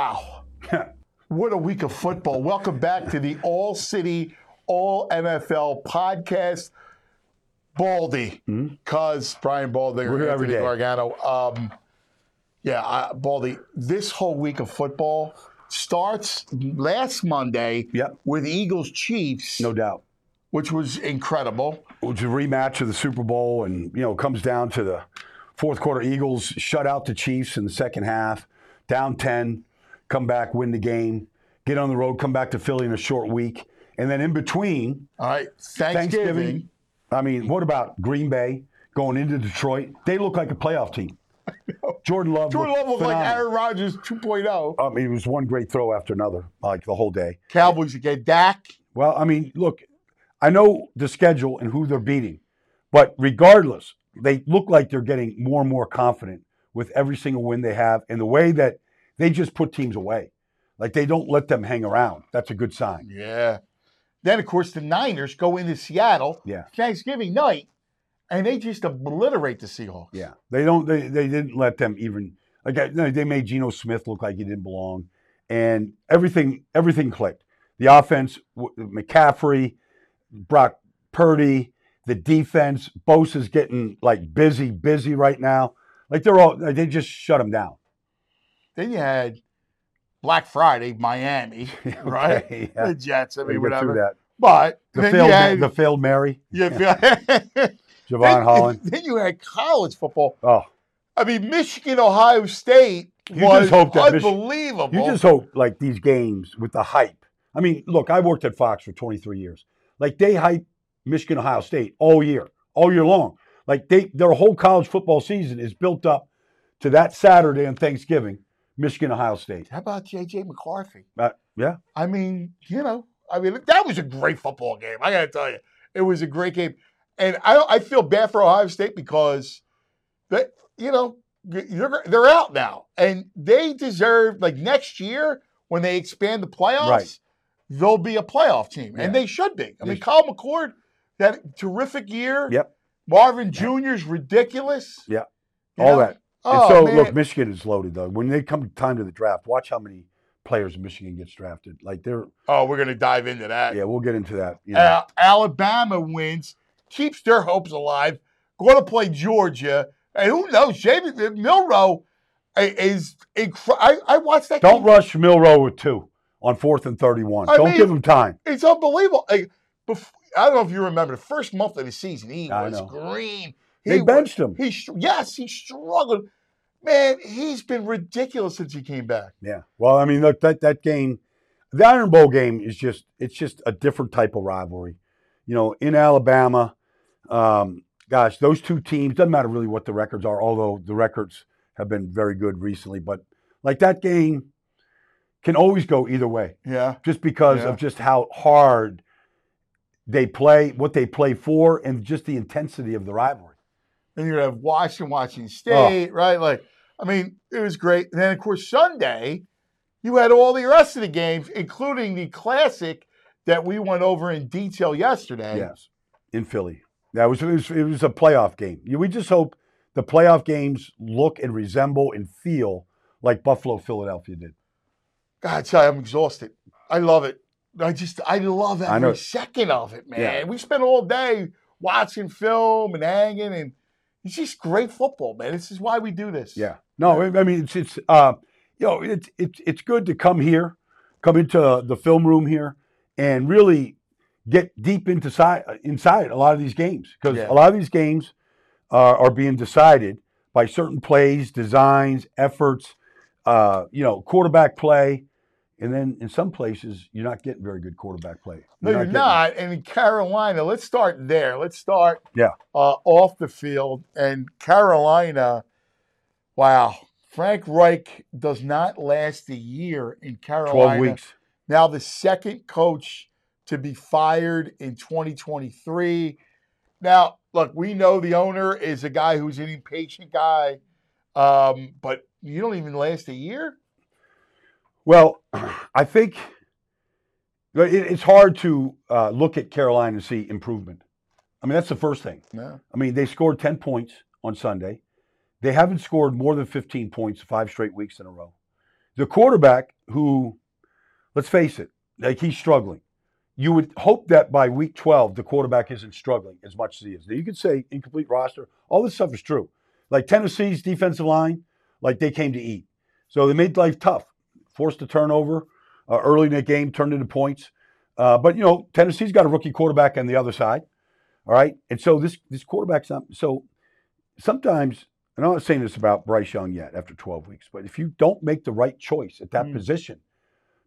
Wow. what a week of football. Welcome back to the All City, All NFL podcast. Baldy, because Brian Baldy? We're here every day. Gargano. Um, yeah, I, Baldy, this whole week of football starts last Monday Yep. with Eagles Chiefs, No doubt. which was incredible. It's a rematch of the Super Bowl, and you know, comes down to the fourth quarter. Eagles shut out the Chiefs in the second half, down ten, come back, win the game, get on the road, come back to Philly in a short week, and then in between, All right, Thanksgiving. Thanksgiving. I mean, what about Green Bay going into Detroit? They look like a playoff team. Jordan Love. Jordan Love looked looked like. Aaron Rodgers oh. 2.0. I mean, it was one great throw after another, like the whole day. Cowboys again. Dak. Well, I mean, look, I know the schedule and who they're beating, but regardless, they look like they're getting more and more confident with every single win they have and the way that they just put teams away. Like they don't let them hang around. That's a good sign. Yeah. Then, of course, the Niners go into Seattle Yeah. Thanksgiving night, and they just obliterate the Seahawks. Yeah. They don't they, they didn't let them even like they made Geno Smith look like he didn't belong and everything everything clicked. The offense, McCaffrey, Brock Purdy, the defense, Bosa's getting like busy, busy right now. Like they're all they just shut them down. Then you had Black Friday, Miami, right? Okay, yeah. The Jets, I mean, through whatever. that. But The failed, had, the failed Mary, had- Jevon then, Holland. then you had college football. Oh, I mean, Michigan, Ohio State You was just hope that unbelievable. You just hope like these games with the hype. I mean, look, I worked at Fox for 23 years. Like they hype Michigan, Ohio State all year, all year long. Like they, their whole college football season is built up to that Saturday on Thanksgiving, Michigan, Ohio State. How about J.J. McCarthy? Uh, yeah, I mean, you know, I mean, that was a great football game. I got to tell you, it was a great game, and I I feel bad for Ohio State because that you know they're they're out now, and they deserve like next year when they expand the playoffs, Right. they'll be a playoff team, and they should be. I They mean, sh- Kyle McCord, that terrific year. Yep. Marvin Jr.'s ridiculous. Yeah. You all know? that. Oh, and so, man. look, Michigan is loaded though. When they come time to the draft, watch how many players Michigan gets drafted. Like they're, oh, we're gonna dive into that. yeah, we'll get into that. You know. Uh, Alabama wins, keeps their hopes alive. Going to play Georgia, and who knows? Jamie Milroe is. Incre- I, I watched that. Don't game. rush Milroe with two on fourth and 31. I Don't mean- give him time. It's unbelievable. Like, bef- I don't know if you remember the first month of the season. He I was know. green. They He benched wa- him. He yes, he struggled. Man, he's been ridiculous since he came back. Yeah. Well, I mean, look, that that game, the Iron Bowl game is just it's just a different type of rivalry. You know, in Alabama, um, gosh, those two teams doesn't matter really what the records are, although the records have been very good recently. But like that game can always go either way, Yeah. just because Yeah. of just how hard they play, what they play for, and just the intensity of the rivalry. Then you're gonna have Washington, Washington Oh. State, right? Like, I mean, it was great. And then of course Sunday, you had all the rest of the games, including the classic that we went over in detail yesterday. Yes, in Philly. That was it, was it was a playoff game. We just hope the playoff games look and resemble and feel like Buffalo, Philadelphia did. God, I I'm exhausted. I love it. I just, I love I every second of it, man. Yeah. We spent all day watching film and hanging, and it's just great football, man. This is why we do this. Yeah. No, I mean it's it's uh, you know it's it's it's good to come here, come into the film room here, and really get deep into si- inside a lot of these games because Yeah. a lot of these games uh, are being decided by certain plays, designs, efforts, uh, you know, quarterback play. And then in some places, you're not getting very good quarterback play. No, you're getting- not. And in Carolina, let's start there. Let's start Yeah. uh, off the field. And Carolina, wow, Frank Reich does not last a year in Carolina. 12 weeks. Now the second coach to be fired in 2023. Now, look, we know the owner is a guy who's an impatient guy, um, but you don't even last a year. Well, I think it's hard to uh, look at Carolina and see improvement. I mean, that's the first thing. No. I mean, they scored 10 points on Sunday. They haven't scored more than 15 points five straight weeks in a row. The quarterback, who, let's face it, like he's struggling. You would hope that by week 12, the quarterback isn't struggling as much as he is. Now, you could say incomplete roster. All this stuff is true. Like Tennessee's defensive line, like they came to eat. So they made life tough, forced a turnover uh, early in the game, turned into points. Uh, but, you know, Tennessee's got a rookie quarterback on the other side. All right. And so this this quarterback's not so sometimes, and I'm not saying this about Bryce Young yet after 12 weeks, but if you don't make the right choice at that Mm. position,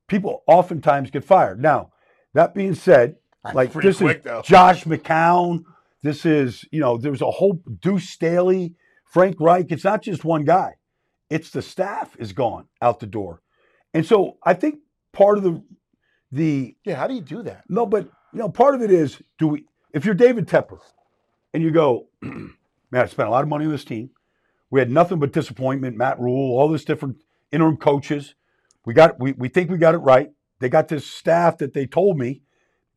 people oftentimes get fired. Now, that being said, like this quick, is though. Josh McCown, this is, you know, there's a whole Deuce Staley, Frank Reich. It's not just one guy. It's the staff is gone out the door. And so I think part of the the Yeah, how do you do that? no, but you know, part of it is do we if you're David Tepper and you go, man, I spent a lot of money on this team. We had nothing but disappointment, Matt Rhule, all this different interim coaches. We got we, we think we got it right. They got this staff that they told me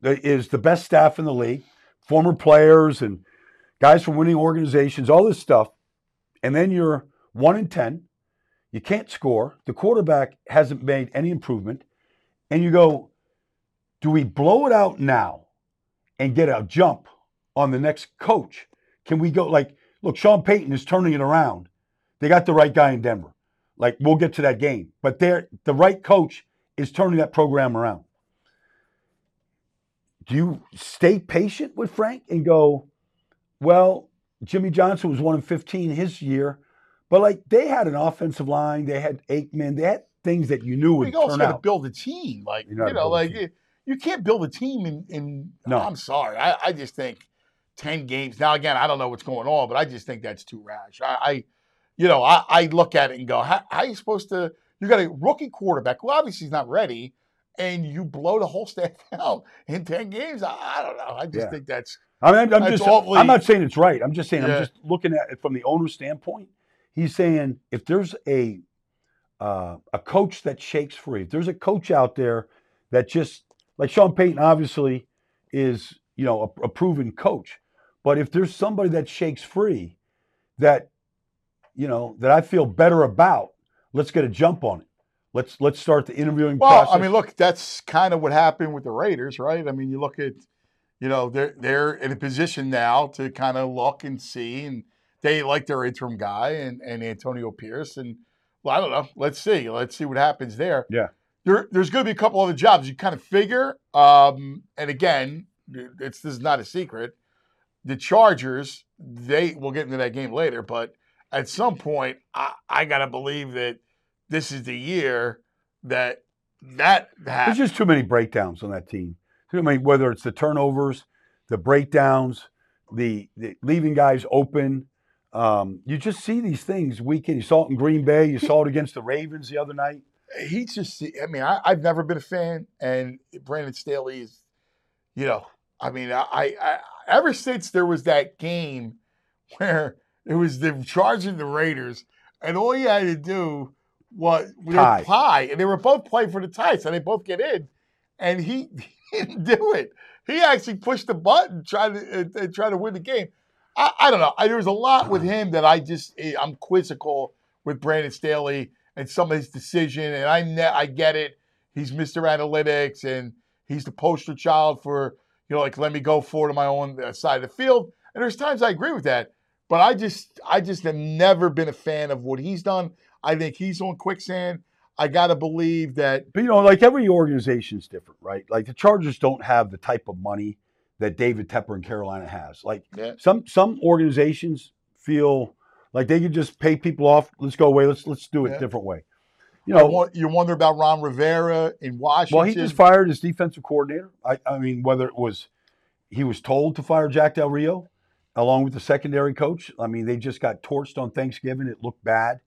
that is the best staff in the league, former players and guys from winning organizations, all this stuff. And then you're one in ten. You can't score. The quarterback hasn't made any improvement. And you go, do we blow it out now and get a jump on the next coach? Can we go like, look, Sean Payton is turning it around. They got the right guy in Denver. Like we'll get to that game, but they're the right coach is turning that program around. Do you stay patient with Frank and go, well, Jimmy Johnson was one in 15 his year, but like they had an offensive line, they had Aikman, they had things that you knew would You also turn out. build a team. Like, You you know how to know, build a like you, you can't build a team in, in No. I'm sorry. I, I just think 10 games. Now, again, I don't know what's going on, but I just think that's too rash. I, I you know, I, I look at it and go, how, how are you supposed to, you got a rookie quarterback who obviously is not ready, and you blow the whole staff out in 10 games? I, I don't know. I just Yeah. think that's, I mean, I'm, I'm That's just, awfully- I'm not saying it's right. I'm just saying, Yeah. I'm just looking at it from the owner's standpoint. He's saying if there's a uh, a coach that shakes free, if there's a coach out there that just like Sean Payton, obviously is you know a, a proven coach, but if there's somebody that shakes free, that you know that I feel better about, let's get a jump on it. Let's let's start the interviewing well, process. I mean, look, that's kind of what happened with the Raiders, right? I mean, you look at, you know, they're they're in a position now to kind of look and see, and they like their interim guy and, and Antonio Pierce, and well, I don't know. Let's see. Let's see what happens there. Yeah. There, there's going to be a couple other jobs you kind of figure. Um, and again, it's this is not a secret. The Chargers, they we'll get into that game later, but at some point, I, I got to believe that this is the year that that happens. There's just too many breakdowns on that team. I mean, whether it's the turnovers, the breakdowns, the, the leaving guys open. Um, you just see these things week in. You saw it in Green Bay. You saw it against the Ravens the other night. he just I mean, I, I've never been a fan, and Brandon Staley is, you know, I mean, I, I ever since there was that game where it was the Chargers and the Raiders, and all you had to do was Tie. tie, and they were both playing for the tie, so they both get in, and he, he didn't do it. He actually pushed the button trying to uh, uh, try to win the game. I, I don't know. I, there was a lot with him that I just eh, I'm quizzical with Brandon Staley and some of his decision, and I ne- I get it. He's Mr. Analytics, and he's the poster child for you know like let me go forward on my own uh, side of the field. And there's times I agree with that, but I just I just have never been a fan of what he's done. I think he's on quicksand. I gotta believe that But you know, like every organization's different, right? Like the Chargers don't have the type of money that David Tepper in Carolina has. Like Yeah. some some organizations feel Like they could just pay people off. Let's go away. Let's let's do it Yeah. a different way. You You, know, you wonder about Ron Rivera in Washington. well, he just fired his defensive coordinator. I, I mean, whether it was he was told to fire Jack Del Rio along with the secondary coach. I mean, they just got torched on Thanksgiving. It looked bad.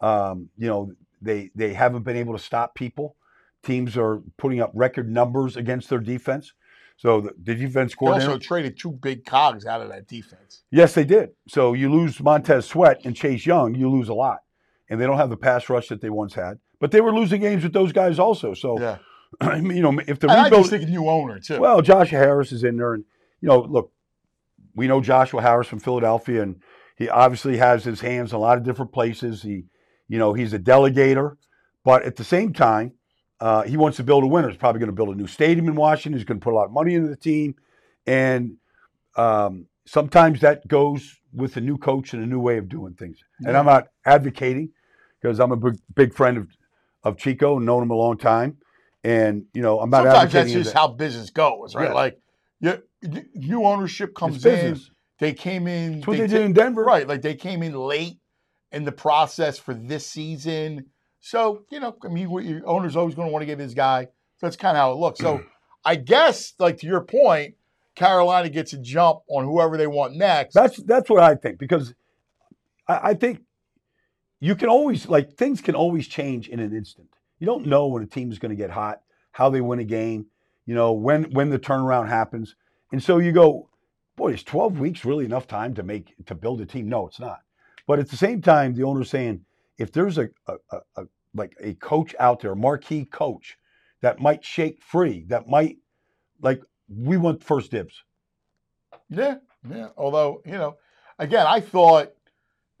Um, you know, they they haven't been able to stop people. Teams are putting up record numbers against their defense. So the, the defense They coordinator. also traded two big cogs out of that defense. Yes, they did. So you lose Montez Sweat and Chase Young, you lose a lot. And they don't have the pass rush that they once had. But they were losing games with those guys also. So, Yeah. I mean, you know, if the And I just think a new owner too. well, Joshua Harris is in there, and you know, look, we know Joshua Harris from Philadelphia, and he obviously has his hands in a lot of different places. He, you know, he's a delegator, but at the same time, uh, he wants to build a winner. He's probably going to build a new stadium in Washington. He's going to put a lot of money into the team, and um, sometimes that goes with a new coach and a new way of doing things. And I'm not advocating because I'm a big, big friend of of Chico and known him a long time. And you know, I'm not advocating. Sometimes that's just that- how business goes, right? Yeah. Like, yeah, y- new ownership comes in. They came in. That's what they, ta- did in Denver. Right, like they came in late in the process for this season. So you know, I mean, your owner's always going to want to get his guy. So that's kind of how it looks. So I guess, like to your point, Carolina gets a jump on whoever they want next. That's that's what I think because I, I think you can always like things can always change in an instant. You don't know when a team is going to get hot, how they win a game, you know, when when the turnaround happens. And so you go, boy, is 12 weeks really enough time to make to build a team? No, it's not. But at the same time, the owner's saying if there's a, a, a, like a coach out there, a marquee coach that might shake free, that might like we want first dibs. Yeah, yeah. Although, you know, again, I thought,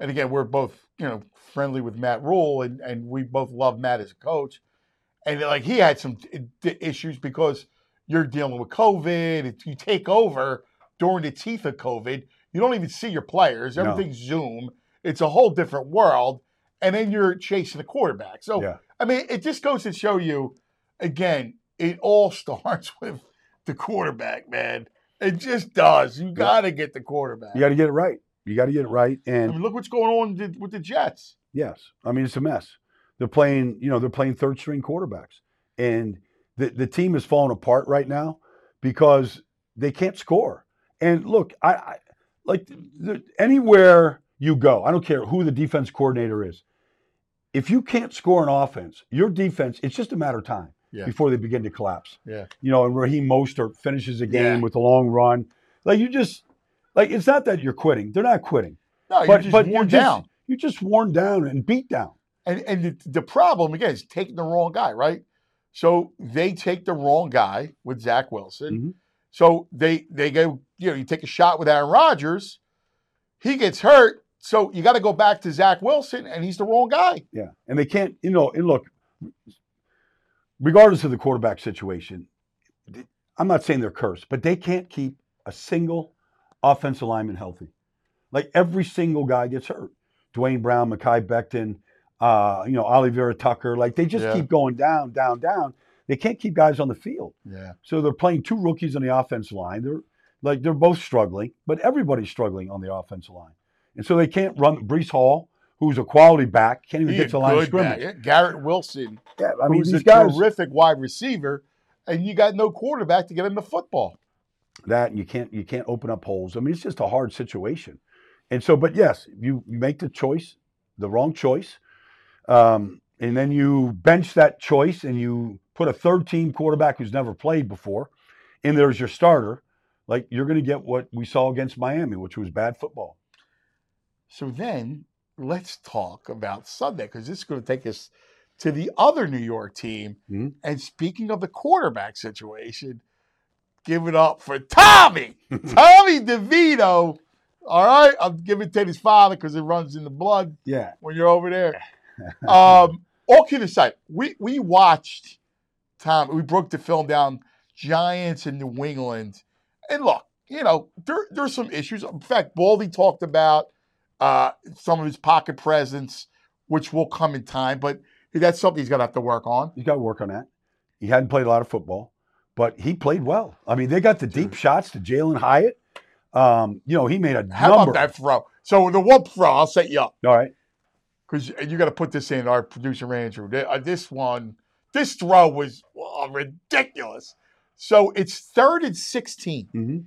and again, we're both, you know, friendly with Matt Rhule, and, and we both love Matt as a coach. And like he had some issues because you're dealing with COVID. If you take over during the teeth of COVID, you don't even see your players. No. Zoom. It's a whole different world. And then you're chasing the quarterback. So, Yeah. I mean, it just goes to show you, again, it all starts with the quarterback, man. It just does. You got to get the quarterback. You got to get it right. You got to get it right. I And mean, look what's going on with the- with the Jets. yes, I mean it's a mess. They're playing, you know, they're playing third string quarterbacks, and the the team is falling apart right now because they can't score. And look, I, I like the, anywhere you go, I don't care who the defense coordinator is. If you can't score an offense, your defense, it's just a matter of time Yeah. before they begin to collapse. Yeah. You know, and Raheem Mostert finishes a game Yeah. with a long run. Like you just like it's not that you're quitting. They're not quitting. No, you're But just but worn you're just down. you're just worn down and beat down. And and the, the problem again is taking the wrong guy, right? So they take the wrong guy with Zach Wilson. Mhm. So they they go, you know, you take a shot with Aaron Rodgers, he gets hurt. So you got to go back to Zach Wilson, and he's the wrong guy. Yeah, and they can't. You know, and look, regardless of the quarterback situation, I'm not saying they're cursed, but they can't keep a single offensive lineman healthy. Like every single guy gets hurt. Duane Brown, Mekhi Becton, uh, you know, Oliver Tucker. Like they just Yeah. keep going down, down, down. They can't keep guys on the field. Yeah. So they're playing two rookies on the offensive line. They're like they're both struggling, but everybody's struggling on the offensive line. And so they can't run Breece Hall, who's a quality back, can't even He get to the line of scrimmage. back. Yeah, Garrett Wilson, Yeah, I mean who's a guys terrific wide receiver, and you got no quarterback to get him the football. that and you can't you can't open up holes. I mean, it's just a hard situation. And so, but yes, you, you make the choice, the wrong choice, um, and then you bench that choice and you put a third team quarterback who's never played before, and there's your starter. Like you're going to get what we saw against Miami, which was bad football. So then let's talk about Sunday because this is going to take us to the other New York team. Mhm. And speaking of the quarterback situation, give it up for Tommy, Tommy DeVito. All right, I'm giving it to his father because it runs in the blood Yeah, when you're over there. Um, all kidding aside, we we watched Tom. We broke the film down. Giants in New England, and look, you know there there's some issues. In fact, Baldy talked about uh, some of his pocket presence, which will come in time, but that's something he's gonna have to work on. he's got to work on that. He hadn't played a lot of football, but he played well. I mean, they got the deep shots to Jalin Hyatt. Um, you know, he made a How number. about that throw? So the one throw, I'll set you up All right. because you got to put this in. Our producer Andrew, uh, this one, this throw was oh, ridiculous. So it's third and sixteen. hmm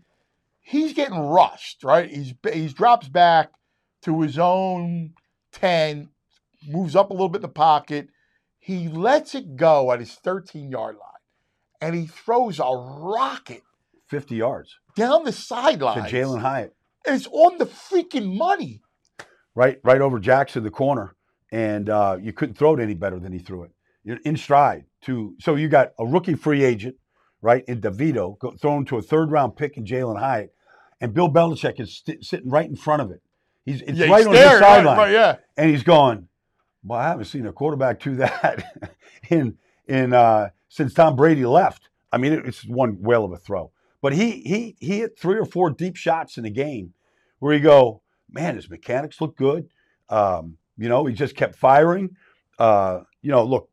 He's getting rushed, right? He's he's drops back to his own ten, moves up a little bit in the pocket. He lets it go at his thirteen yard line, and he throws a rocket 50 yards down the sideline to. Jalin Hyatt. And it's on the freaking money. right right over Jackson, the corner, and uh, you couldn't throw it any better than he threw it. You're in stride to so you got a rookie free agent, right, in DeVito, go, thrown to a third round pick in Jalin Hyatt, and Bill Belichick is st- sitting right in front of it. He's it's Yeah, right on his stared, right, sideline, right, yeah. and he's going. Well, I haven't seen a quarterback do that in in uh, since Tom Brady left. I mean, it's one whale of a throw. But he he he hit three or four deep shots in the game where you go, man, his mechanics look good. Um, you know, he just kept firing. Uh, you know, look,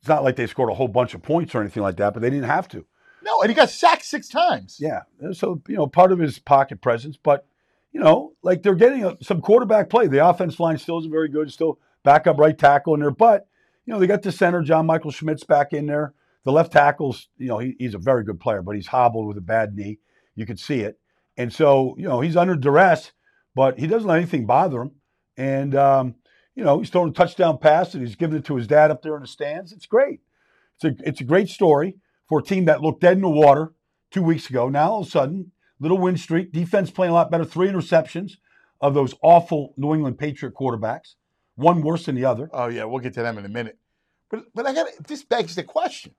it's not like they scored a whole bunch of points or anything like that, but they didn't have to. No, and he got sacked six times. Yeah. So, you know, part of his pocket presence, but, you know, like they're getting a, some quarterback play. The offense line still isn't very good, still backup right tackle in there, but, you know, they got the center, John Michael Schmitz's back in there. The left tackle's, you know, he, he's a very good player, but he's hobbled with a bad knee. You could see it. And so, you know, he's under duress, but he doesn't let anything bother him. And, um, you know, he's throwing a touchdown pass and he's giving it to his dad up there in the stands. It's great. It's a, it's a great story for a team that looked dead in the water two weeks ago. Now, all of a sudden, little win streak, defense playing a lot better, three interceptions of those awful New England Patriot quarterbacks, one worse than the other. Oh yeah, we'll get to them in a minute. But but I got this begs the question: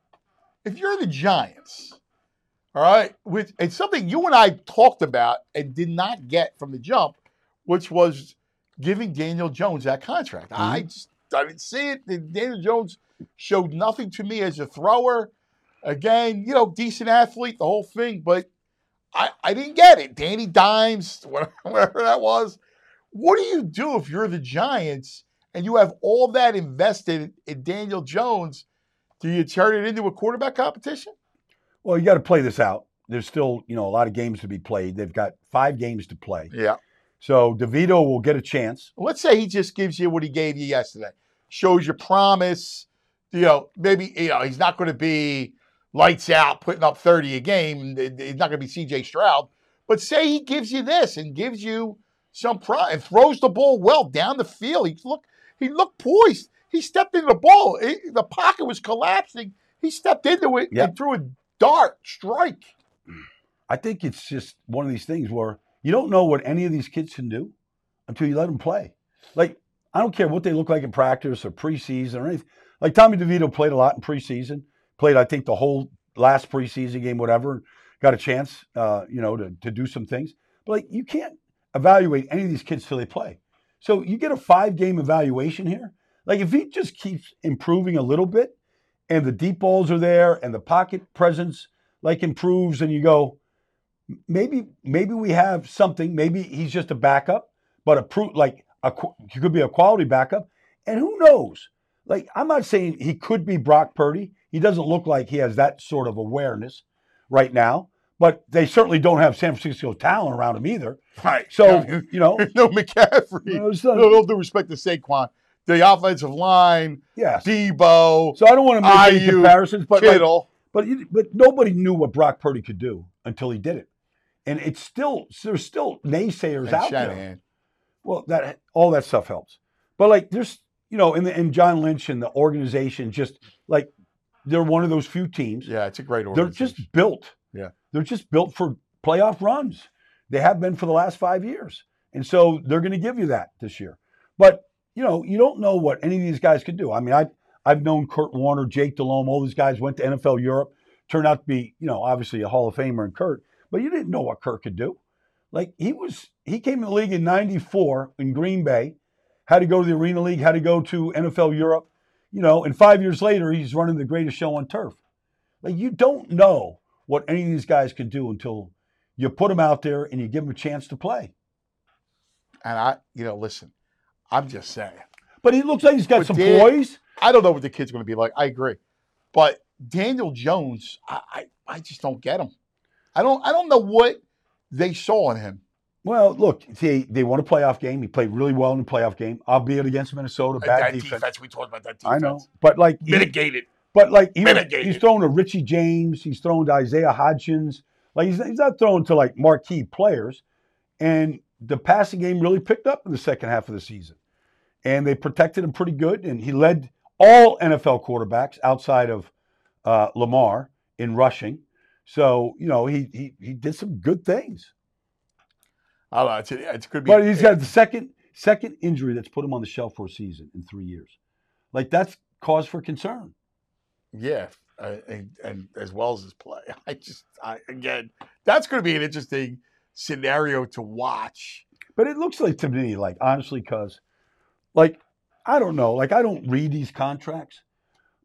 If you're the Giants, all right, which it's something you and I talked about and did not get from the jump, which was giving Daniel Jones that contract. I mm-hmm. just I didn't see it. Daniel Jones showed nothing to me as a thrower. Again, you know, decent athlete, the whole thing, but I, I didn't get it. Danny Dimes, whatever that was. What do you do if you're the Giants and you have all that invested in Daniel Jones? Do you turn it into a quarterback competition? Well, you got to play this out. There's still, you know, a lot of games to be played. They've got five games to play. Yeah. So DeVito will get a chance. Let's say he just gives you what he gave you yesterday, shows you promise. You know, maybe you know he's not going to be lights out, putting up 30 a game. He's not going to be CJ Stroud. But say he gives you this and gives you some pride and throws the ball well down the field. He look he looked poised. He stepped into the ball. It- the pocket was collapsing. He stepped into it Yep. and threw a dart strike. I think it's just one of these things where you don't know what any of these kids can do until you let them play. Like, I don't care what they look like in practice or preseason or anything. Like, Tommy DeVito played a lot in preseason, played, I think, the whole last preseason game, whatever, got a chance, uh, you know, to, to do some things. But, like, you can't evaluate any of these kids till they play. So you get a five game evaluation here. Like, if he just keeps improving a little bit and the deep balls are there and the pocket presence, like, improves, and you go, maybe maybe we have something. Maybe he's just a backup, but a proof like a he could be a quality backup. And who knows? Like I'm not saying he could be Brock Purdy. He doesn't look like he has that sort of awareness right now. But they certainly don't have San Francisco talent around him either. Right. So you know, no McCaffrey. you know, No, so- no due respect to Saquon. The offensive line, yes. Deebo, So I don't want to make any Aiyuk, comparisons, but like, But but nobody knew what Brock Purdy could do until he did it, and it's still there's still naysayers and out there. Well, that all that stuff helps, but like there's you know, in the, and John Lynch and the organization just like they're one of those few teams. Yeah, it's a great organization. they're just built. Yeah. they're just built for playoff runs. They have been for the last five years, and so they're going to give you that this year. But you know, you don't know what any of these guys could do. I mean, I've I've known Kurt Warner, Jake Delhomme, all these guys went to NFL Europe, turned out to be, you know, obviously a Hall of Famer in Kurt, but you didn't know what Kurt could do. Like he was, he came in the league in '94 in Green Bay, had to go to the Arena League, had to go to NFL Europe, you know, and five years later he's running the greatest show on turf. Like you don't know what any of these guys can do until you put them out there and you give them a chance to play. and I, you know, listen, I'm just saying. But he looks like he's got But some Dan- poise. I don't know what the kid's going to be like. I agree, but Daniel Jones, I, I, I just don't get him. I don't, I don't know what they saw in him Well, look, they they won a playoff game. He played really well in the playoff game, albeit against Minnesota. Bad that defense. defense. We talked about that defense. I know, but like, Mitigated. but like he was, Mitigated. he's throwing to Richie James. He's throwing to Isaiah Hodgins. Like he's, he's not throwing to like marquee players. And the passing game really picked up in the second half of the season, and they protected him pretty good. And he led all NFL quarterbacks outside of uh, Lamar in rushing. So you know he he he did some good things. I don't know. It's, it's could be. But he's got the second second injury that's put him on the shelf for a season in three years. Like that's cause for concern. Yeah, and, and as well as his play. I just, I again, that's going to be an interesting scenario to watch. But it looks like to me, like honestly, cause like I don't know, like I don't read these contracts,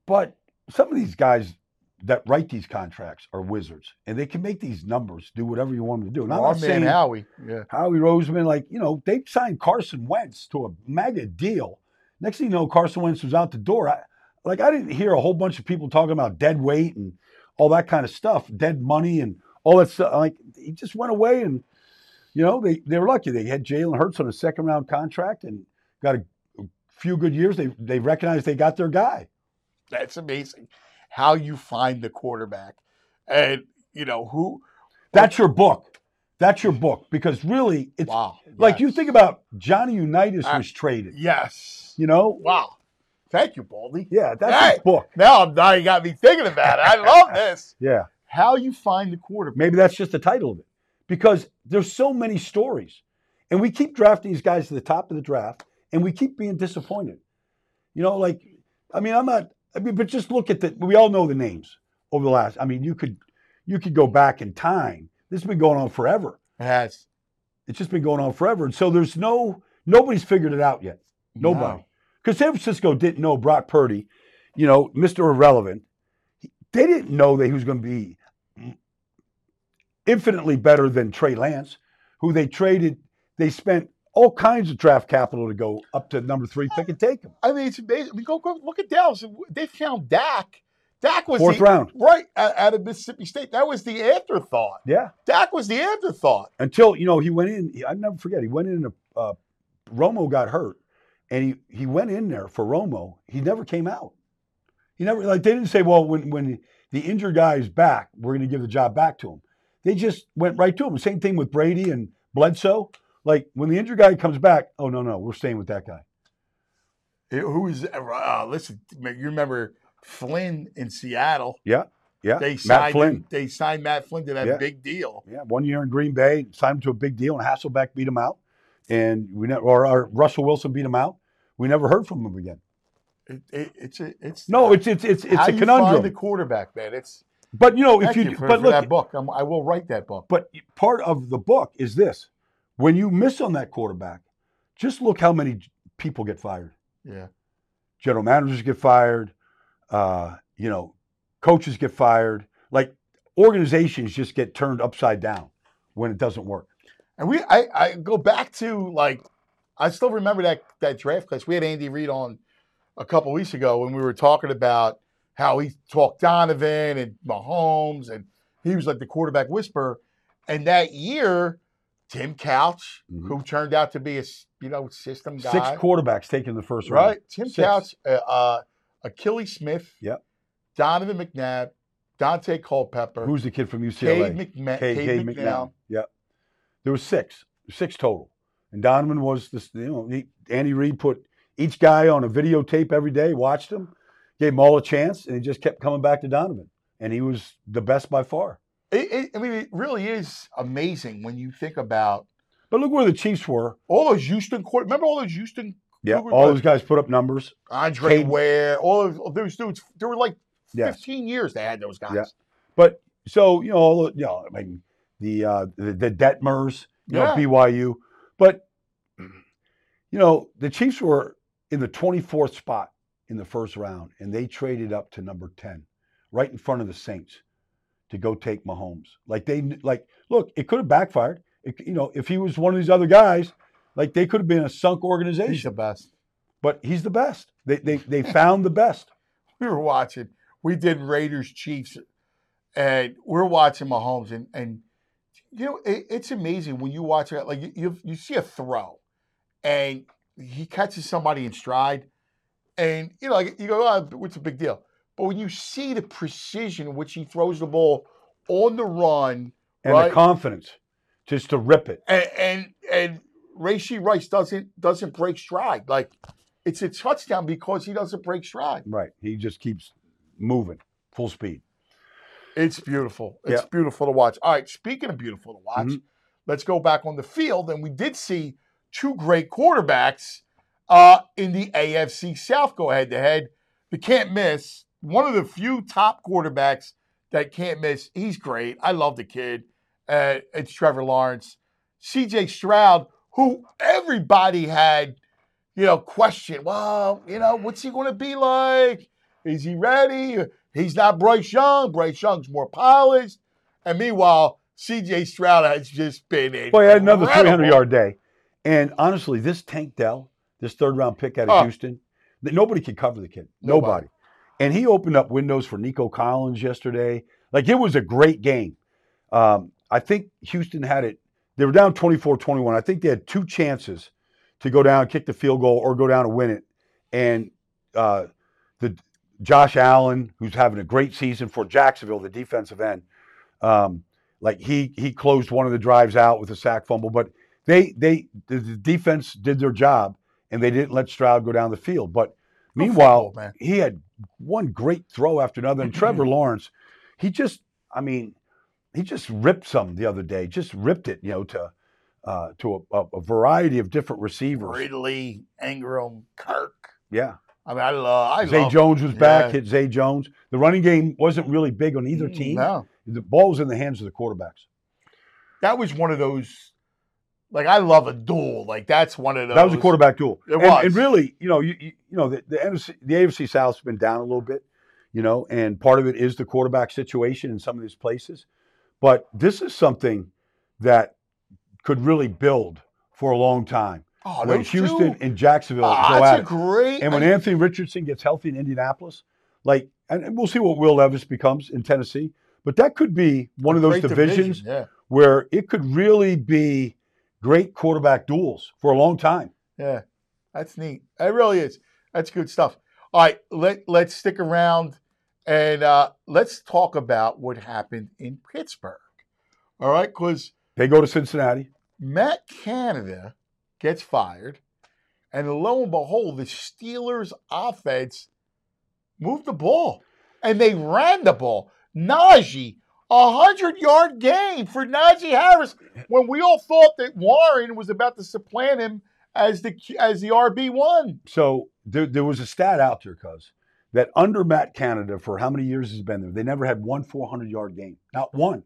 but some of these guys that write these contracts are wizards, and they can make these numbers do whatever you want them to do. And I'm not saying Howie. Yeah. Howie Roseman, like, you know, they signed Carson Wentz to a mega deal. Next thing you know, Carson Wentz was out the door. I, like, I didn't hear a whole bunch of people talking about dead weight and all that kind of stuff, dead money and all that stuff. Like, he just went away and, you know, they, they were lucky. They had Jalen Hurts on a second round contract and got a, a few good years. They, they recognized they got their guy. That's amazing. How you find the quarterback, and you know who. That's your book. That's your book because really, it's wow. like you think about Johnny Unitas Uh, was traded, Yes. you know? Wow. Thank you, Baldy. Yeah, that's Hey. his book. Now now you got me thinking about it. I love this. Yeah. How you find the quarterback. Maybe that's just the title of it. Because there's so many stories. And we keep drafting these guys to the top of the draft and we keep being disappointed. You know, like, I mean, I'm not, I mean, but just look at the, we all know the names over the last, I mean, you could, you could go back in time. This has been going on forever. It has It's just been going on forever. And so there's no, nobody's figured it out yet. Nobody. No. Because San Francisco didn't know Brock Purdy, you know, Mr. Irrelevant. They didn't know that he was going to be infinitely better than Trey Lance, who they traded. They spent all kinds of draft capital to go up to number three pick and take him. I mean, it's amazing. I mean, go, go look at Dallas. They found Dak. Dak was Fourth the, round. right out, out of Mississippi State. That was the afterthought. Yeah. Dak was the afterthought. Until, you know, he went in, I never forget, he went in, a, uh, Romo got hurt, and he, he went in there for Romo. He never came out. He never, like, they didn't say, well, when, when the injured guy is back, we're going to give the job back to him. They just went right to him. Same thing with Brady and Bledsoe. Like, when the injured guy comes back, oh, no, no, we're staying with that guy. Eh, Who is? Uh, listen, you remember Flynn in Seattle? Yeah. Yeah. They Matt signed. Flynn. They signed Matt Flynn to that Yeah. big deal. Yeah, one year in Green Bay, signed him to a big deal, and Hasselbeck beat him out, and we never, or, or Russell Wilson beat him out. We never heard from him again. It, it, it's a, it's No, it's it's it's it's a conundrum. Find the quarterback, man. It's but you know, if you, you, for, but for look, that book. I'm, I will write that book. but part of the book is this: when you miss on that quarterback, just look how many people get fired. Yeah, General managers get fired. Uh, you know, coaches get fired. Like organizations just get turned upside down when it doesn't work. and we I, I go back to like I still remember that that draft class. We had Andy Reid on a couple weeks ago when we were talking about how he talked Donovan and Mahomes, and he was like the quarterback whisperer. And that year, Tim Couch, Mhm. who turned out to be a you know system guy, Six quarterbacks taken in the first round. right? Tim Six. Couch, uh, uh, Akili Smith, Yep. Donovan McNabb, Daunte Culpepper, Who's the kid from UCLA? Cade, McMa- Cade, Cade Cade. McNown. Yep. There was six, six total. And Donovan was this, you know, he, Andy Reid put each guy on a videotape every day, watched them, gave them all a chance, and he just kept coming back to Donovan. And he was the best by far. It, it, I mean, it really is amazing when you think about But look where the Chiefs were. all those Houston court. Remember all those Houston Yeah, all guys? those guys put up numbers. Andre Cade- Ware, all of those dudes. There were like Yes. 15 years they had those guys. Yeah. But so you know, all the- you know, I mean, the uh, the, the Detmers, you know, Yeah. BYU, but you know, the Chiefs were in the 24th spot in the first round, and they traded up to number 10, right in front of the Saints, to go take Mahomes. Like they, like, look, it could have backfired. It, you know, if he was one of these other guys, like they could have been a sunk organization. He's the best. But he's the best. They they they found the best. We were watching. We did Raiders Chiefs, and we're watching Mahomes, and and You know, it, it's amazing when you watch it. Like you, you, you see a throw, and he catches somebody in stride, and you know, like you go, "Oh, what's a big deal?" But when you see the precision in which he throws the ball on the run, And right, the confidence just to rip it. and and, and Rashee Rice doesn't doesn't break stride. Like it's a touchdown because he doesn't break stride. Right. He just keeps moving full speed. It's beautiful. It's Yeah. beautiful to watch. All right, speaking of beautiful to watch, Mhm. let's go back on the field. And we did see two great quarterbacks uh, in the AFC South go head to head. The can't miss. One of the few top quarterbacks that can't miss. He's great. I love the kid. Uh, it's Trevor Lawrence. CJ Stroud, who everybody had, you know, question. Well, you know, what's he going to be like? Is he ready? He's not Bryce Young. Bryce Young's more polished. And meanwhile, CJ Stroud has just been a. Boy, he had another 300 yard day. And honestly, this Tank Dell, this third round pick out of Oh. Houston, that nobody could cover the kid. Nobody. Nobody. And he opened up windows for Nico Collins yesterday. Like it was a great game. Um, I think Houston had it. They were down 24 21. I think they had two chances to go down, kick the field goal, or go down and win it. And uh, the Josh Allen, who's having a great season for Jacksonville, the defensive end, um, like he he closed one of the drives out with a sack fumble. But they they the, defense did their job and they didn't let Stroud go down the field. But meanwhile, football, man. he had one great throw after another. And Trevor Lawrence, he just, I mean, he just ripped some the other day. Just ripped it, you know, to uh, to a, a, a variety of different receivers. Ridley, Ingram, Kirk. Yeah, I mean, I love. I Zay love Jones was back. Yeah. Hit Zay Jones. The running game wasn't really big on either team. No, The ball was in the hands of the quarterbacks. that was one of those. Like I love a duel. Like that's one of those. That was a quarterback duel. It and, was. and really, you know, you, you, you know, the, the NFC, the AFC South's been down a little bit, you know, and part of it is the quarterback situation in some of these places. But this is something that could really build for a long time. Oh, when Houston two? and Jacksonville Ah, go that's at a it. great. And when I- Anthony Richardson gets healthy in Indianapolis, like, and we'll see what Will Levis becomes in Tennessee, but that could be one of those divisions division, Yeah, where it could really be great quarterback duels for a long time. yeah, that's neat. It really is. That's good stuff. All right, let let's stick around and uh, let's talk about what happened in Pittsburgh. All right, because They go to Cincinnati. Matt Canada gets fired, and lo and behold, the Steelers' offense moved the ball, and they ran the ball. Najee, a hundred-yard game for Najee Harris, when we all thought that Warren was about to supplant him as the as the RB one. So there, there was a stat out there, cuz that under Matt Canada for how many years he's been there, they never had one 400 yard game. Not one.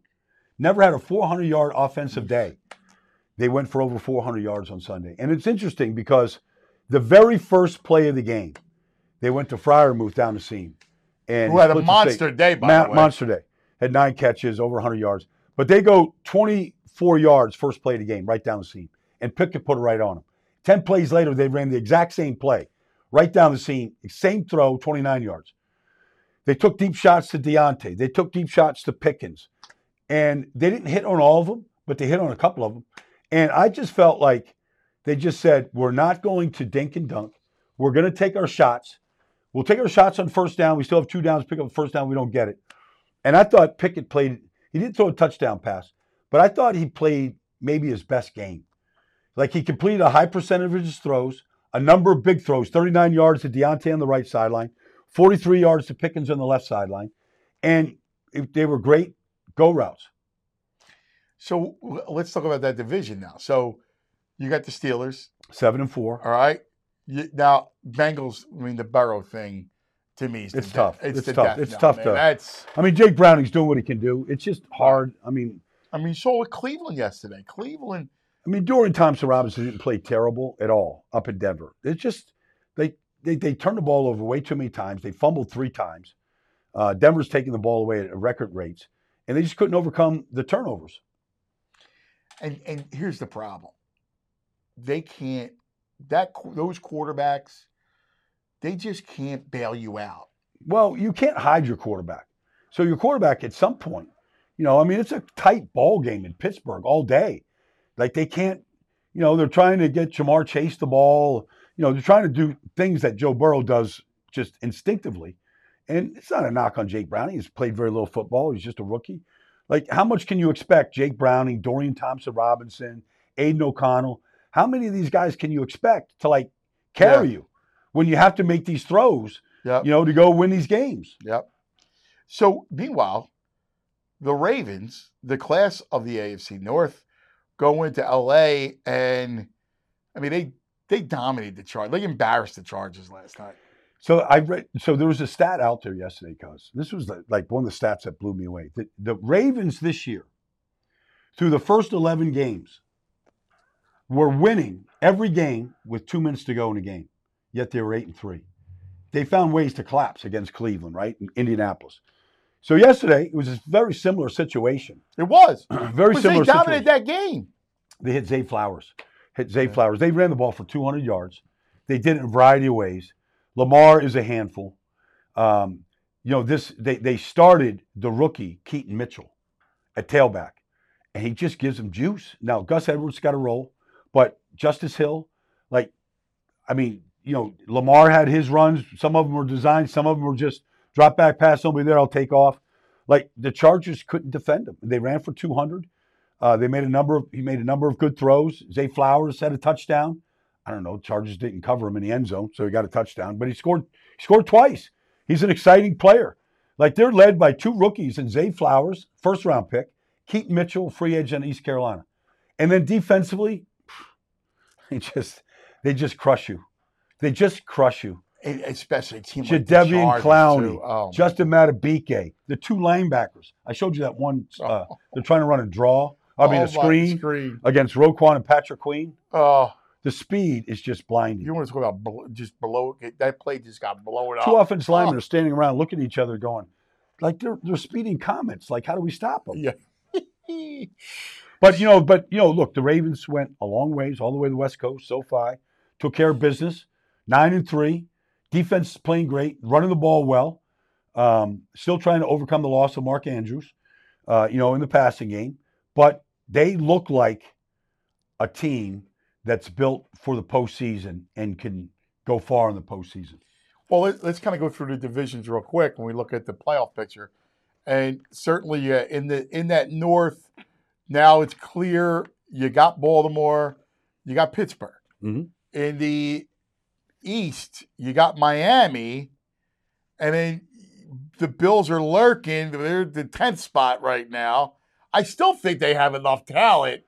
Never had a 400 yard offensive day. They went for over 400 yards on Sunday. And it's interesting because the very first play of the game, they went to Freiermuth down the seam. And Who had a monster day, by Ma- the way. monster day. Had nine catches, over 100 yards. But they go 24 yards first play of the game, right down the seam. And Pickett put it right on them. 10 plays later, they ran the exact same play, right down the seam, same throw, 29 yards. They took deep shots to Deontay. They took deep shots to Pickens. And they didn't hit on all of them, but they hit on a couple of them. And I just felt like they just said, we're not going to dink and dunk. We're going to take our shots. We'll take our shots on first down. We still have two downs. Pick up the first down. We don't get it. And I thought Pickett played, he didn't throw a touchdown pass, but I thought he played maybe his best game. Like he completed a high percentage of his throws, a number of big throws 39 yards to Deontay on the right sideline, 43 yards to Pickens on the left sideline. And they were great go routes. So let's talk about that division now. So you got the Steelers, Seven and four. all right. You, now Bengals. I mean, the Burrow thing to me It's tough. It's, It's tough. death It's tough man. to- That's. I mean, Jake Browning's doing what he can do. It's just hard. I mean, I mean, you saw with Cleveland yesterday. Cleveland. I mean, Dorian Thompson Robinson didn't play terrible at all up in Denver. It's just they they they turned the ball over way too many times. They fumbled three times. Uh, Denver's taking the ball away at record rates, and they just couldn't overcome the turnovers. And and here's the problem. They can't. That those quarterbacks, they just can't bail you out. Well, you can't hide your quarterback. So your quarterback at some point You know, I mean, it's a tight ball game in Pittsburgh all day. Like they can't, you know, they're trying to get Ja'Marr Chase the ball. You know, they're trying to do things that Joe Burrow does just instinctively. And it's not a knock on Jake Browning. He's played very little football. He's just a rookie. Like, how much can you expect Jake Browning, Dorian Thompson Robinson, Aidan O'Connell? How many of these guys can you expect to like carry Yeah. you when you have to make these throws, Yep. you know, to go win these games? Yep. So meanwhile, the Ravens, the class of the AFC North, go into LA and I mean they they dominated the charge. They embarrassed the Chargers last night. So I read. So there was a stat out there yesterday, cause this was the, like one of the stats that blew me away. The, the Ravens this year, through the first eleven games, were winning every game with two minutes to go in the game. Yet they were eight and three. They found ways to collapse against Cleveland, right, in Indianapolis. So yesterday it was a very similar situation. It was. Very But similar they dominated situation. that game. They hit Zay Flowers. Hit Zay Yeah. Flowers. They ran the ball for 200 yards. They did it in a variety of ways. Lamar is a handful. Um, you know, this they they started the rookie Keaton Mitchell at tailback, and he just gives them juice. Now Gus Edwards got a roll, but Justice Hill, like, I mean, you know, Lamar had his runs. Some of them were designed. Some of them were just drop back pass. Somebody there, I'll take off. Like the Chargers couldn't defend him. They ran for 200. Uh, they made a number of he made a number of good throws. Zay Flowers had a touchdown. I don't know. Chargers didn't cover him in the end zone, so he got a touchdown. But he scored he scored twice. He's an exciting player. Like they're led by two rookies in Zay Flowers, first round pick, Keaton Mitchell, free agent East Carolina, and then defensively, they just they just crush you. They just crush you. Especially a team like the Jadeveon Chargers, Clowney. Oh, Justin Madubuike, the two linebackers. I showed you that one. Uh, they're trying to run a draw. I mean, Oh, a screen Screen. against Roquan and Patrick Queen. Oh, The speed is just blinding. you want to talk about bl- just below that play just got blown up. Two offensive linemen are standing around looking at each other, going, like they're they're speeding comets. Like, how do we stop them? Yeah. But you know, but you know, look, the Ravens went a long ways, all the way to the West Coast, SoFi, took care of business, nine and three. Defense is playing great, running the ball well. Um, still trying to overcome the loss of Mark Andrews, uh, you know, in the passing game. But they look like a team that's built for the postseason and can go far in the postseason. Well, let, let's kind of go through the divisions real quick when we look at the playoff picture, and certainly uh, in the in that North, now it's clear you got Baltimore, you got Pittsburgh. Mhm. In the East, you got Miami, and then the Bills are lurking. They're the tenth spot right now. I still think they have enough talent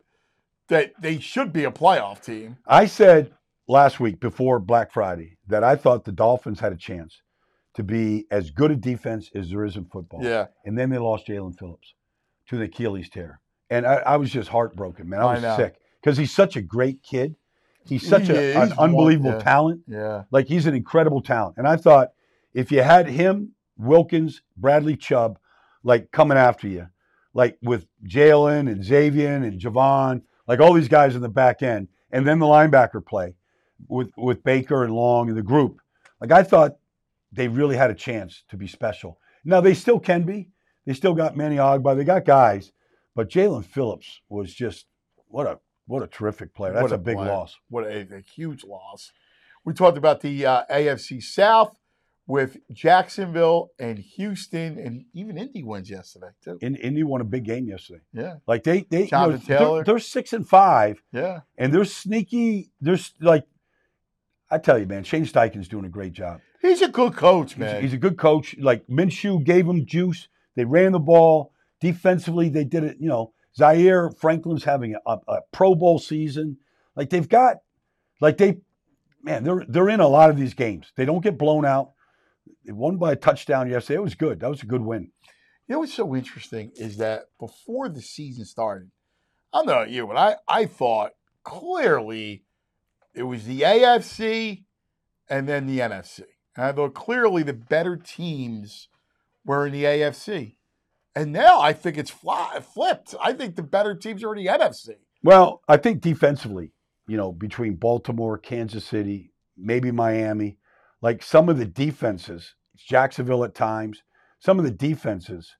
that they should be a playoff team. I said last week before Black Friday that I thought the Dolphins had a chance to be as good a defense as there is in football. Yeah, And then they lost Jaelan Phillips to the Achilles tear. And I, I was just heartbroken, man. I I was know. sick because he's such a great kid. He's such He a, is. an He's one- unbelievable yeah. talent. yeah. Like he's an incredible talent. And I thought if you had him, Wilkins, Bradley Chubb, like coming after you, like with Jalen and Xavier and Jevon, like all these guys in the back end, and then the linebacker play with with Baker and Long and the group. Like I thought they really had a chance to be special. Now they still can be. They still got Manny Ogbah. They got guys, but Jaelan Phillips was just what a what a terrific player. That's What a, big player. loss. What a, a huge loss. We talked about the uh, AFC South with Jacksonville and Houston, and even Indy wins yesterday too. In, Indy won a big game yesterday. Yeah, Like they they you know, they're- They're, six and five, yeah. and they're sneaky. They're like I tell you, man. Shane Steichen's doing a great job. He's a good coach, He's, man. he's a good coach. Like Minshew gave them juice. They ran the ball defensively. They did it. You know, Zaire Franklin's having a, a Pro Bowl season. Like they've got, like they, man, they're they're in a lot of these games. They don't get blown out. They won by a touchdown yesterday. It was good. That was a good win. You know what's so interesting is that before the season started, I don't know about you, but I, I thought clearly it was the AFC and then the NFC. And I thought clearly the better teams were in the AFC. And now I think it's fly, flipped. I think the better teams are in the NFC. Well, I think defensively, you know, between Baltimore, Kansas City, maybe Miami, like some of the defenses, Jacksonville at times, some of the defenses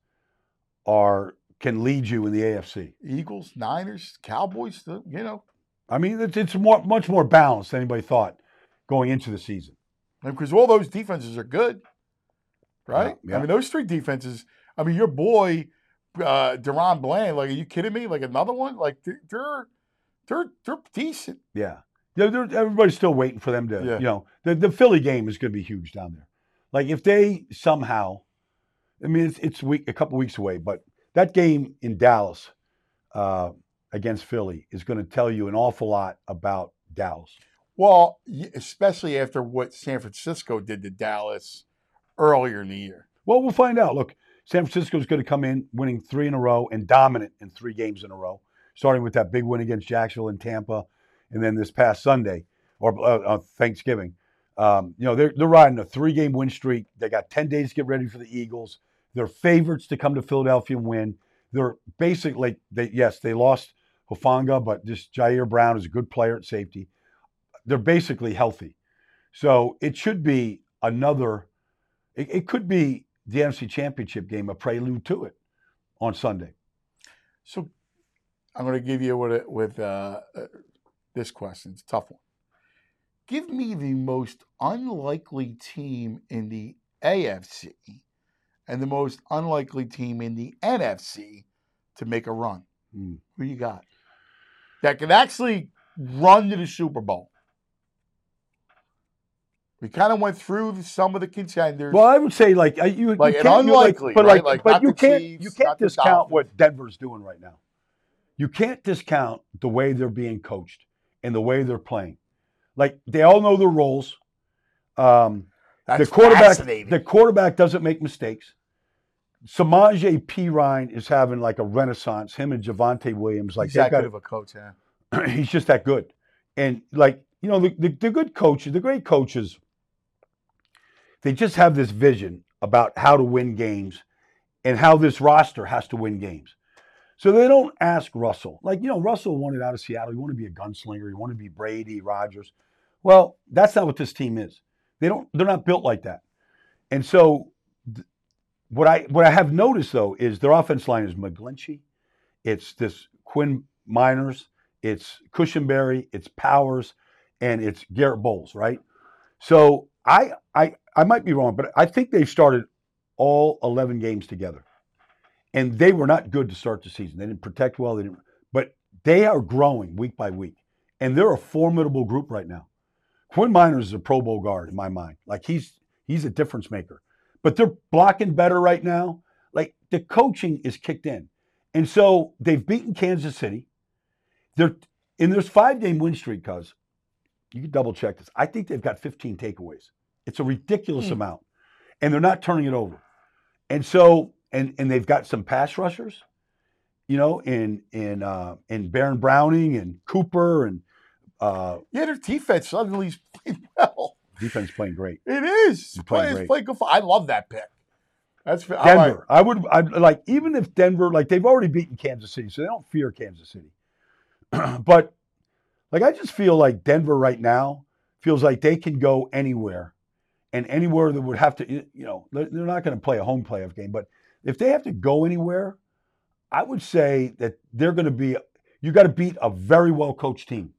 are can lead you in the AFC. Eagles, Niners, Cowboys. You know, I mean, it's, it's more, much more balanced than anybody thought going into the season. because all those defenses are good, right? Yeah, yeah. I mean, those three defenses. I mean, your boy, uh, DaRon Bland. Like, are you kidding me? Like another one? Like they're they're they're, they're decent. Yeah. Yeah, they're- everybody's still waiting for them to, Yeah. you know, the, the Philly game is going to be huge down there. Like if they somehow, I mean, it's, it's week, a couple weeks away, but that game in Dallas uh, against Philly is going to tell you an awful lot about Dallas. Well, especially after what San Francisco did to Dallas earlier in the year. Well, we'll find out. Look, San Francisco's going to come in winning three in a row and dominant in three games in a row, starting with that big win against Jacksonville and Tampa, and then this past Sunday or uh, uh, Thanksgiving. Um, you know, they're, they're riding a three game win streak. They got 10 days to get ready for the Eagles. They're favorites to come to Philadelphia and win. They're basically, they, yes, they lost Hufanga, but this Ji'Ayir Brown is a good player at safety. They're basically healthy. So it should be another, it, it could be the NFC Championship game, a prelude to it on Sunday. So I'm going to give you with with uh, uh, this question. It's a tough one. Give me the most unlikely team in the AFC and the most unlikely team in the NFC to make a run. Hmm. Who you got? That can actually run to the Super Bowl. We kind of went through some of the contenders. Well, I would say like you, Like you can't, you like- unlikely, but right? like, but you can't Chiefs, you can't discount what Denver's doing right now. You can't discount the way they're being coached and the way they're playing. Like they all know their roles. Um, That's the quarterback, the quarterback doesn't make mistakes. Samaje Perine is having like a renaissance. Him and Javonte Williams, like He's that good of a coach, yeah. he's just that good. And like, you know, the, the, the good coaches, the great coaches, they just have this vision about how to win games and how this roster has to win games. So they don't ask Russell. Like, you know, Russell wanted out of Seattle. He wanted to be a gunslinger. He wanted to be Brady, Rodgers. Well, that's not what this team is. They don't, they're not built like that. And so th- what I what I have noticed though is their offense line is McGlinchey. It's this Quinn Meinerz, it's Cushenberry, it's Powers, and it's Garett Bolles, right? So I I I might be wrong, but I think they started all 11 games together. And they were not good to start the season. They didn't protect well, they didn't but they are growing week by week. And they're a formidable group right now. Quinn Meinerz is a Pro Bowl guard in my mind. Like he's he's a difference maker. But they're blocking better right now. Like the coaching is kicked in. And so they've beaten Kansas City. They're in this five game win streak, cuz you can double check this. I think they've got 15 takeaways. It's a ridiculous Hmm. amount. And they're not turning it over. And so, and and they've got some pass rushers, you know, in in uh in Baron Browning and Cooper and uh Yeah, their defense suddenly is playing well. defense playing great. It is. It's playing great. playing good. I love that pick. That's fa- I like- Denver. I would I like even if Denver like they've already beaten Kansas City, so they don't fear Kansas City. but like I just feel like Denver right now feels like they can go anywhere, and anywhere that would have to you know they're not going to play a home playoff game, but if they have to go anywhere, I would say that they're going to be you got to beat a very well coached team.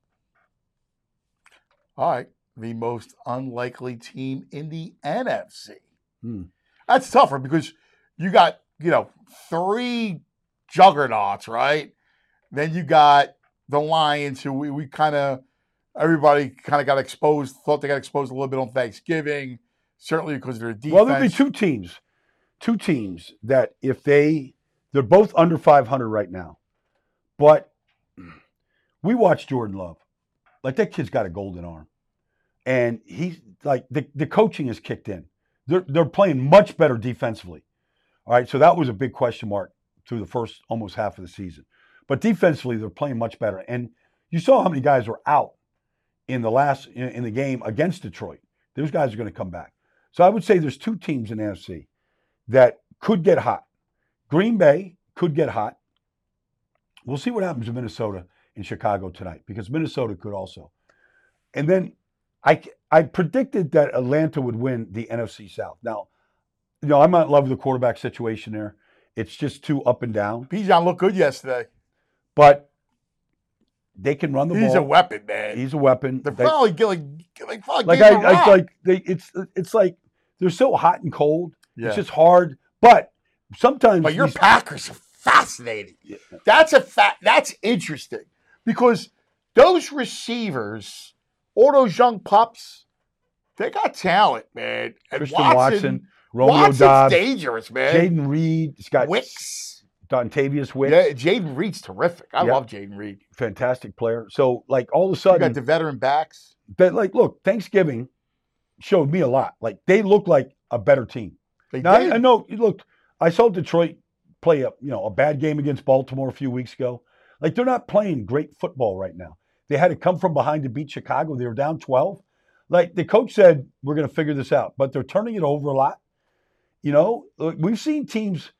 All right. The most unlikely team in the NFC. Hmm. That's tougher because you got, you know, three juggernauts, right? Then you got the Lions, who we, we kind of, everybody kind of got exposed, thought they got exposed a little bit on Thanksgiving, certainly because of their defense. Well, there'll be two teams, two teams that if they they're both under 500 right now, but we watched Jordan Love, like that kid's got a golden arm, and he's like the the coaching is kicked in. They're they're playing much better defensively. All right, so that was a big question mark through the first almost half of the season, but defensively they're playing much better. And you saw how many guys were out in the last in, in the game against Detroit. Those guys are going to come back. So I would say there's two teams in NFC that could get hot. Green Bay could get hot. We'll see what happens in Minnesota and Chicago tonight because Minnesota could also. And then I I predicted that Atlanta would win the NFC South. Now, you know, I'm not in love with the quarterback situation there. It's just too up and down. Bijan looked good yesterday. But they can run the He's ball. He's a weapon, man. He's a weapon. They're They- probably get like like like I, I like they it's it's like they're so hot and cold. Yeah. It's just hard. But sometimes But your these- Packers are fascinating. Yeah. That's a fa- That's interesting because those receivers, all those young pups, they got talent, man. And Christian Watson, Romeo Watson's Doubs, dangerous, man. Jayden Reed, got Wicks. Dontayvion Wicks, Yeah, Jayden Reed's terrific. I Yeah. love Jayden Reed. fantastic player. So like all of a You sudden, got the veteran backs. that like look, Thanksgiving showed me a lot. Like they look like a better team. They Now I, did. I know. Look, I saw Detroit play a you know a bad game against Baltimore a few weeks ago. Like they're not playing great football right now. They had to come from behind to beat Chicago. They were down twelve. Like the coach said, we're going to figure this out, but they're turning it over a lot. You know, Look, we've seen teams,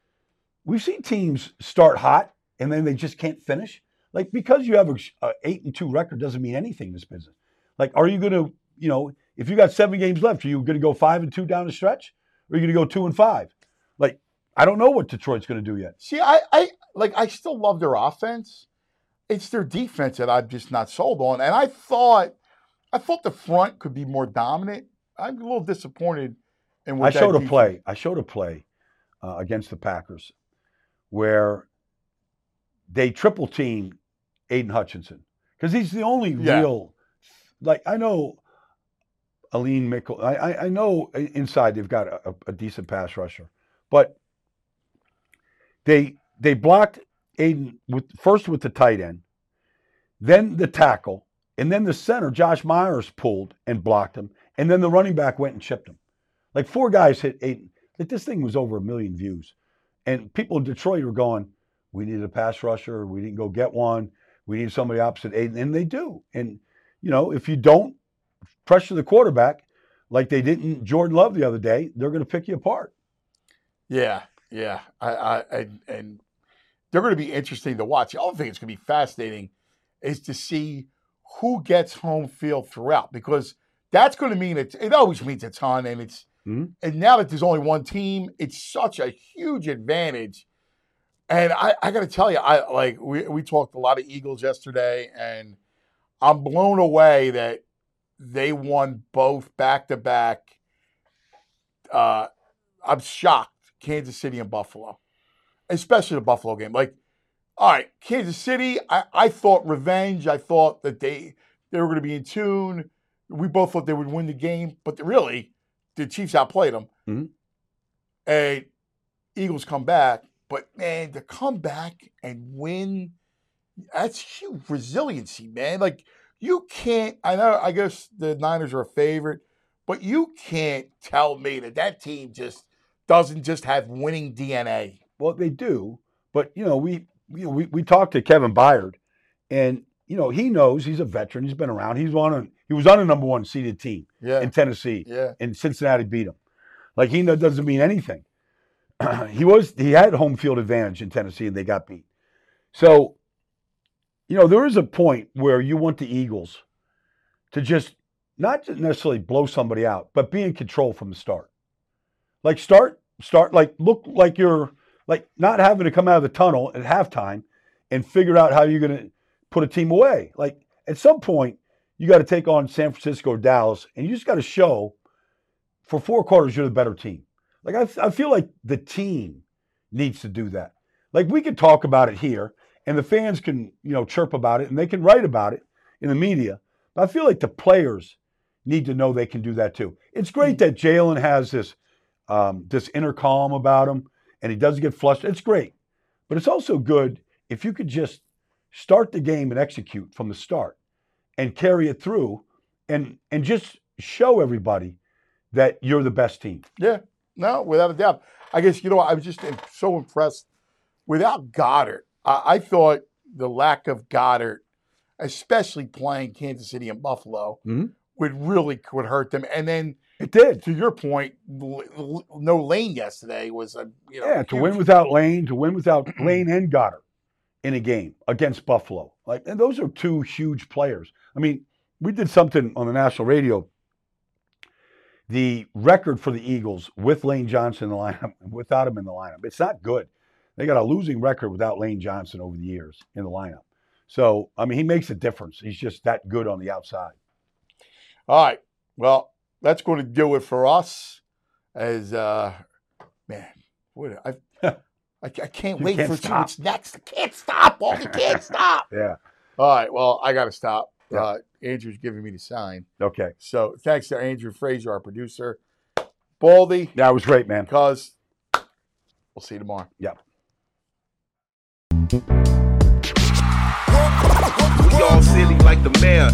we've seen teams start hot and then they just can't finish. Like because you have a, a eight and two record doesn't mean anything in this business. Like, are you going to, you know, if you got seven games left, are you going to go five and two down the stretch? Or are you going to go two and five? Like, I don't know what Detroit's going to do yet. See, I, I like I still love their offense. It's their defense that I'm just not sold on. And I thought I thought the front could be more dominant. I'm a little disappointed in what I showed a play. I showed a play uh, against the Packers where they triple team Aidan Hutchinson because he's the only Yeah. real. Like I know, Alim McNeill. I, I I know inside they've got a, a decent pass rusher, but they they blocked Aidan with first with the tight end, then the tackle, and then the center Josh Myers pulled and blocked him, and then the running back went and chipped him. Like four guys hit Aidan. Like this thing was over a million views, and people in Detroit were going, "We needed a pass rusher. We didn't go get one. We need somebody opposite Aidan," and they do. And you know, if you don't pressure the quarterback like they didn't Jordan Love the other day, they're going to pick you apart. Yeah, yeah. I, I and, and they're going to be interesting to watch. The other thing that's going to be fascinating is to see who gets home field throughout because that's going to mean it. It always means a ton, and it's Mhm. and now that there's only one team, it's such a huge advantage. And I, I got to tell you, I like we we talked a lot of Eagles yesterday, and I'm blown away that they won both back to back. I'm shocked. Kansas City and Buffalo, especially the Buffalo game. Like, all right, Kansas City. I, I thought revenge. I thought that they they were going to be in tune. We both thought they would win the game, but really, the Chiefs outplayed them. Mhm. And Eagles come back, but man, to come back and win, that's huge resiliency, man. Like you can't. I know. I guess the Niners are a favorite, but you can't tell me that that team just doesn't just have winning DNA. Well, they do, but you know, we you know we, we talked to Kevin Byard, and you know he knows he's a veteran. He's been around. He's on a he was on a number one seeded team Yeah, in Tennessee, yeah, and Cincinnati beat him. Like he doesn't mean anything. he was he had home field advantage in Tennessee, and they got beat. So, you know, there is a point where you want the Eagles to just not just necessarily blow somebody out, but be in control from the start. Like start start like look like you're like not having to come out of the tunnel at halftime and figure out how you're going to put a team away. Like at some point, you got to take on San Francisco or Dallas, and you just got to show for four quarters you're the better team. Like I, I feel like the team needs to do that. Like we could talk about it here, and the fans can you know chirp about it, and they can write about it in the media. But I feel like the players need to know they can do that too. It's great that Jalen has this um, this inner calm about him, and he doesn't get flushed. It's great, but it's also good if you could just start the game and execute from the start, and carry it through, and and just show everybody that you're the best team. yeah. No, without a doubt. I guess you know I was just so impressed. Without Goedert, I, I thought the lack of Goedert, especially playing Kansas City and Buffalo, Mhm. would really would hurt them. And then It did. to your point, l- l- no lane yesterday was a you know Yeah, to win without Lane, to win without Lane and Goedert in a game against Buffalo. Like, and those are two huge players. I mean, we did something on the national radio. The record for the Eagles with Lane Johnson in the lineup, without him in the lineup, it's not good. They got a losing record without Lane Johnson over the years in the lineup. So I mean, he makes a difference. He's just that good on the outside. All right. Well, that's going to do it for us. As uh, man, what I, I, I can't You wait can't for see stop. what's next. I can't stop. Paul. I can't stop. Yeah. All right. Well, I got to stop. Yeah. Uh, Andrew's giving me the sign. Okay. So thanks to Andrew Fraser, our producer. Baldy, That was great, man. because we'll see you tomorrow. Yep. We all silly like the mayor.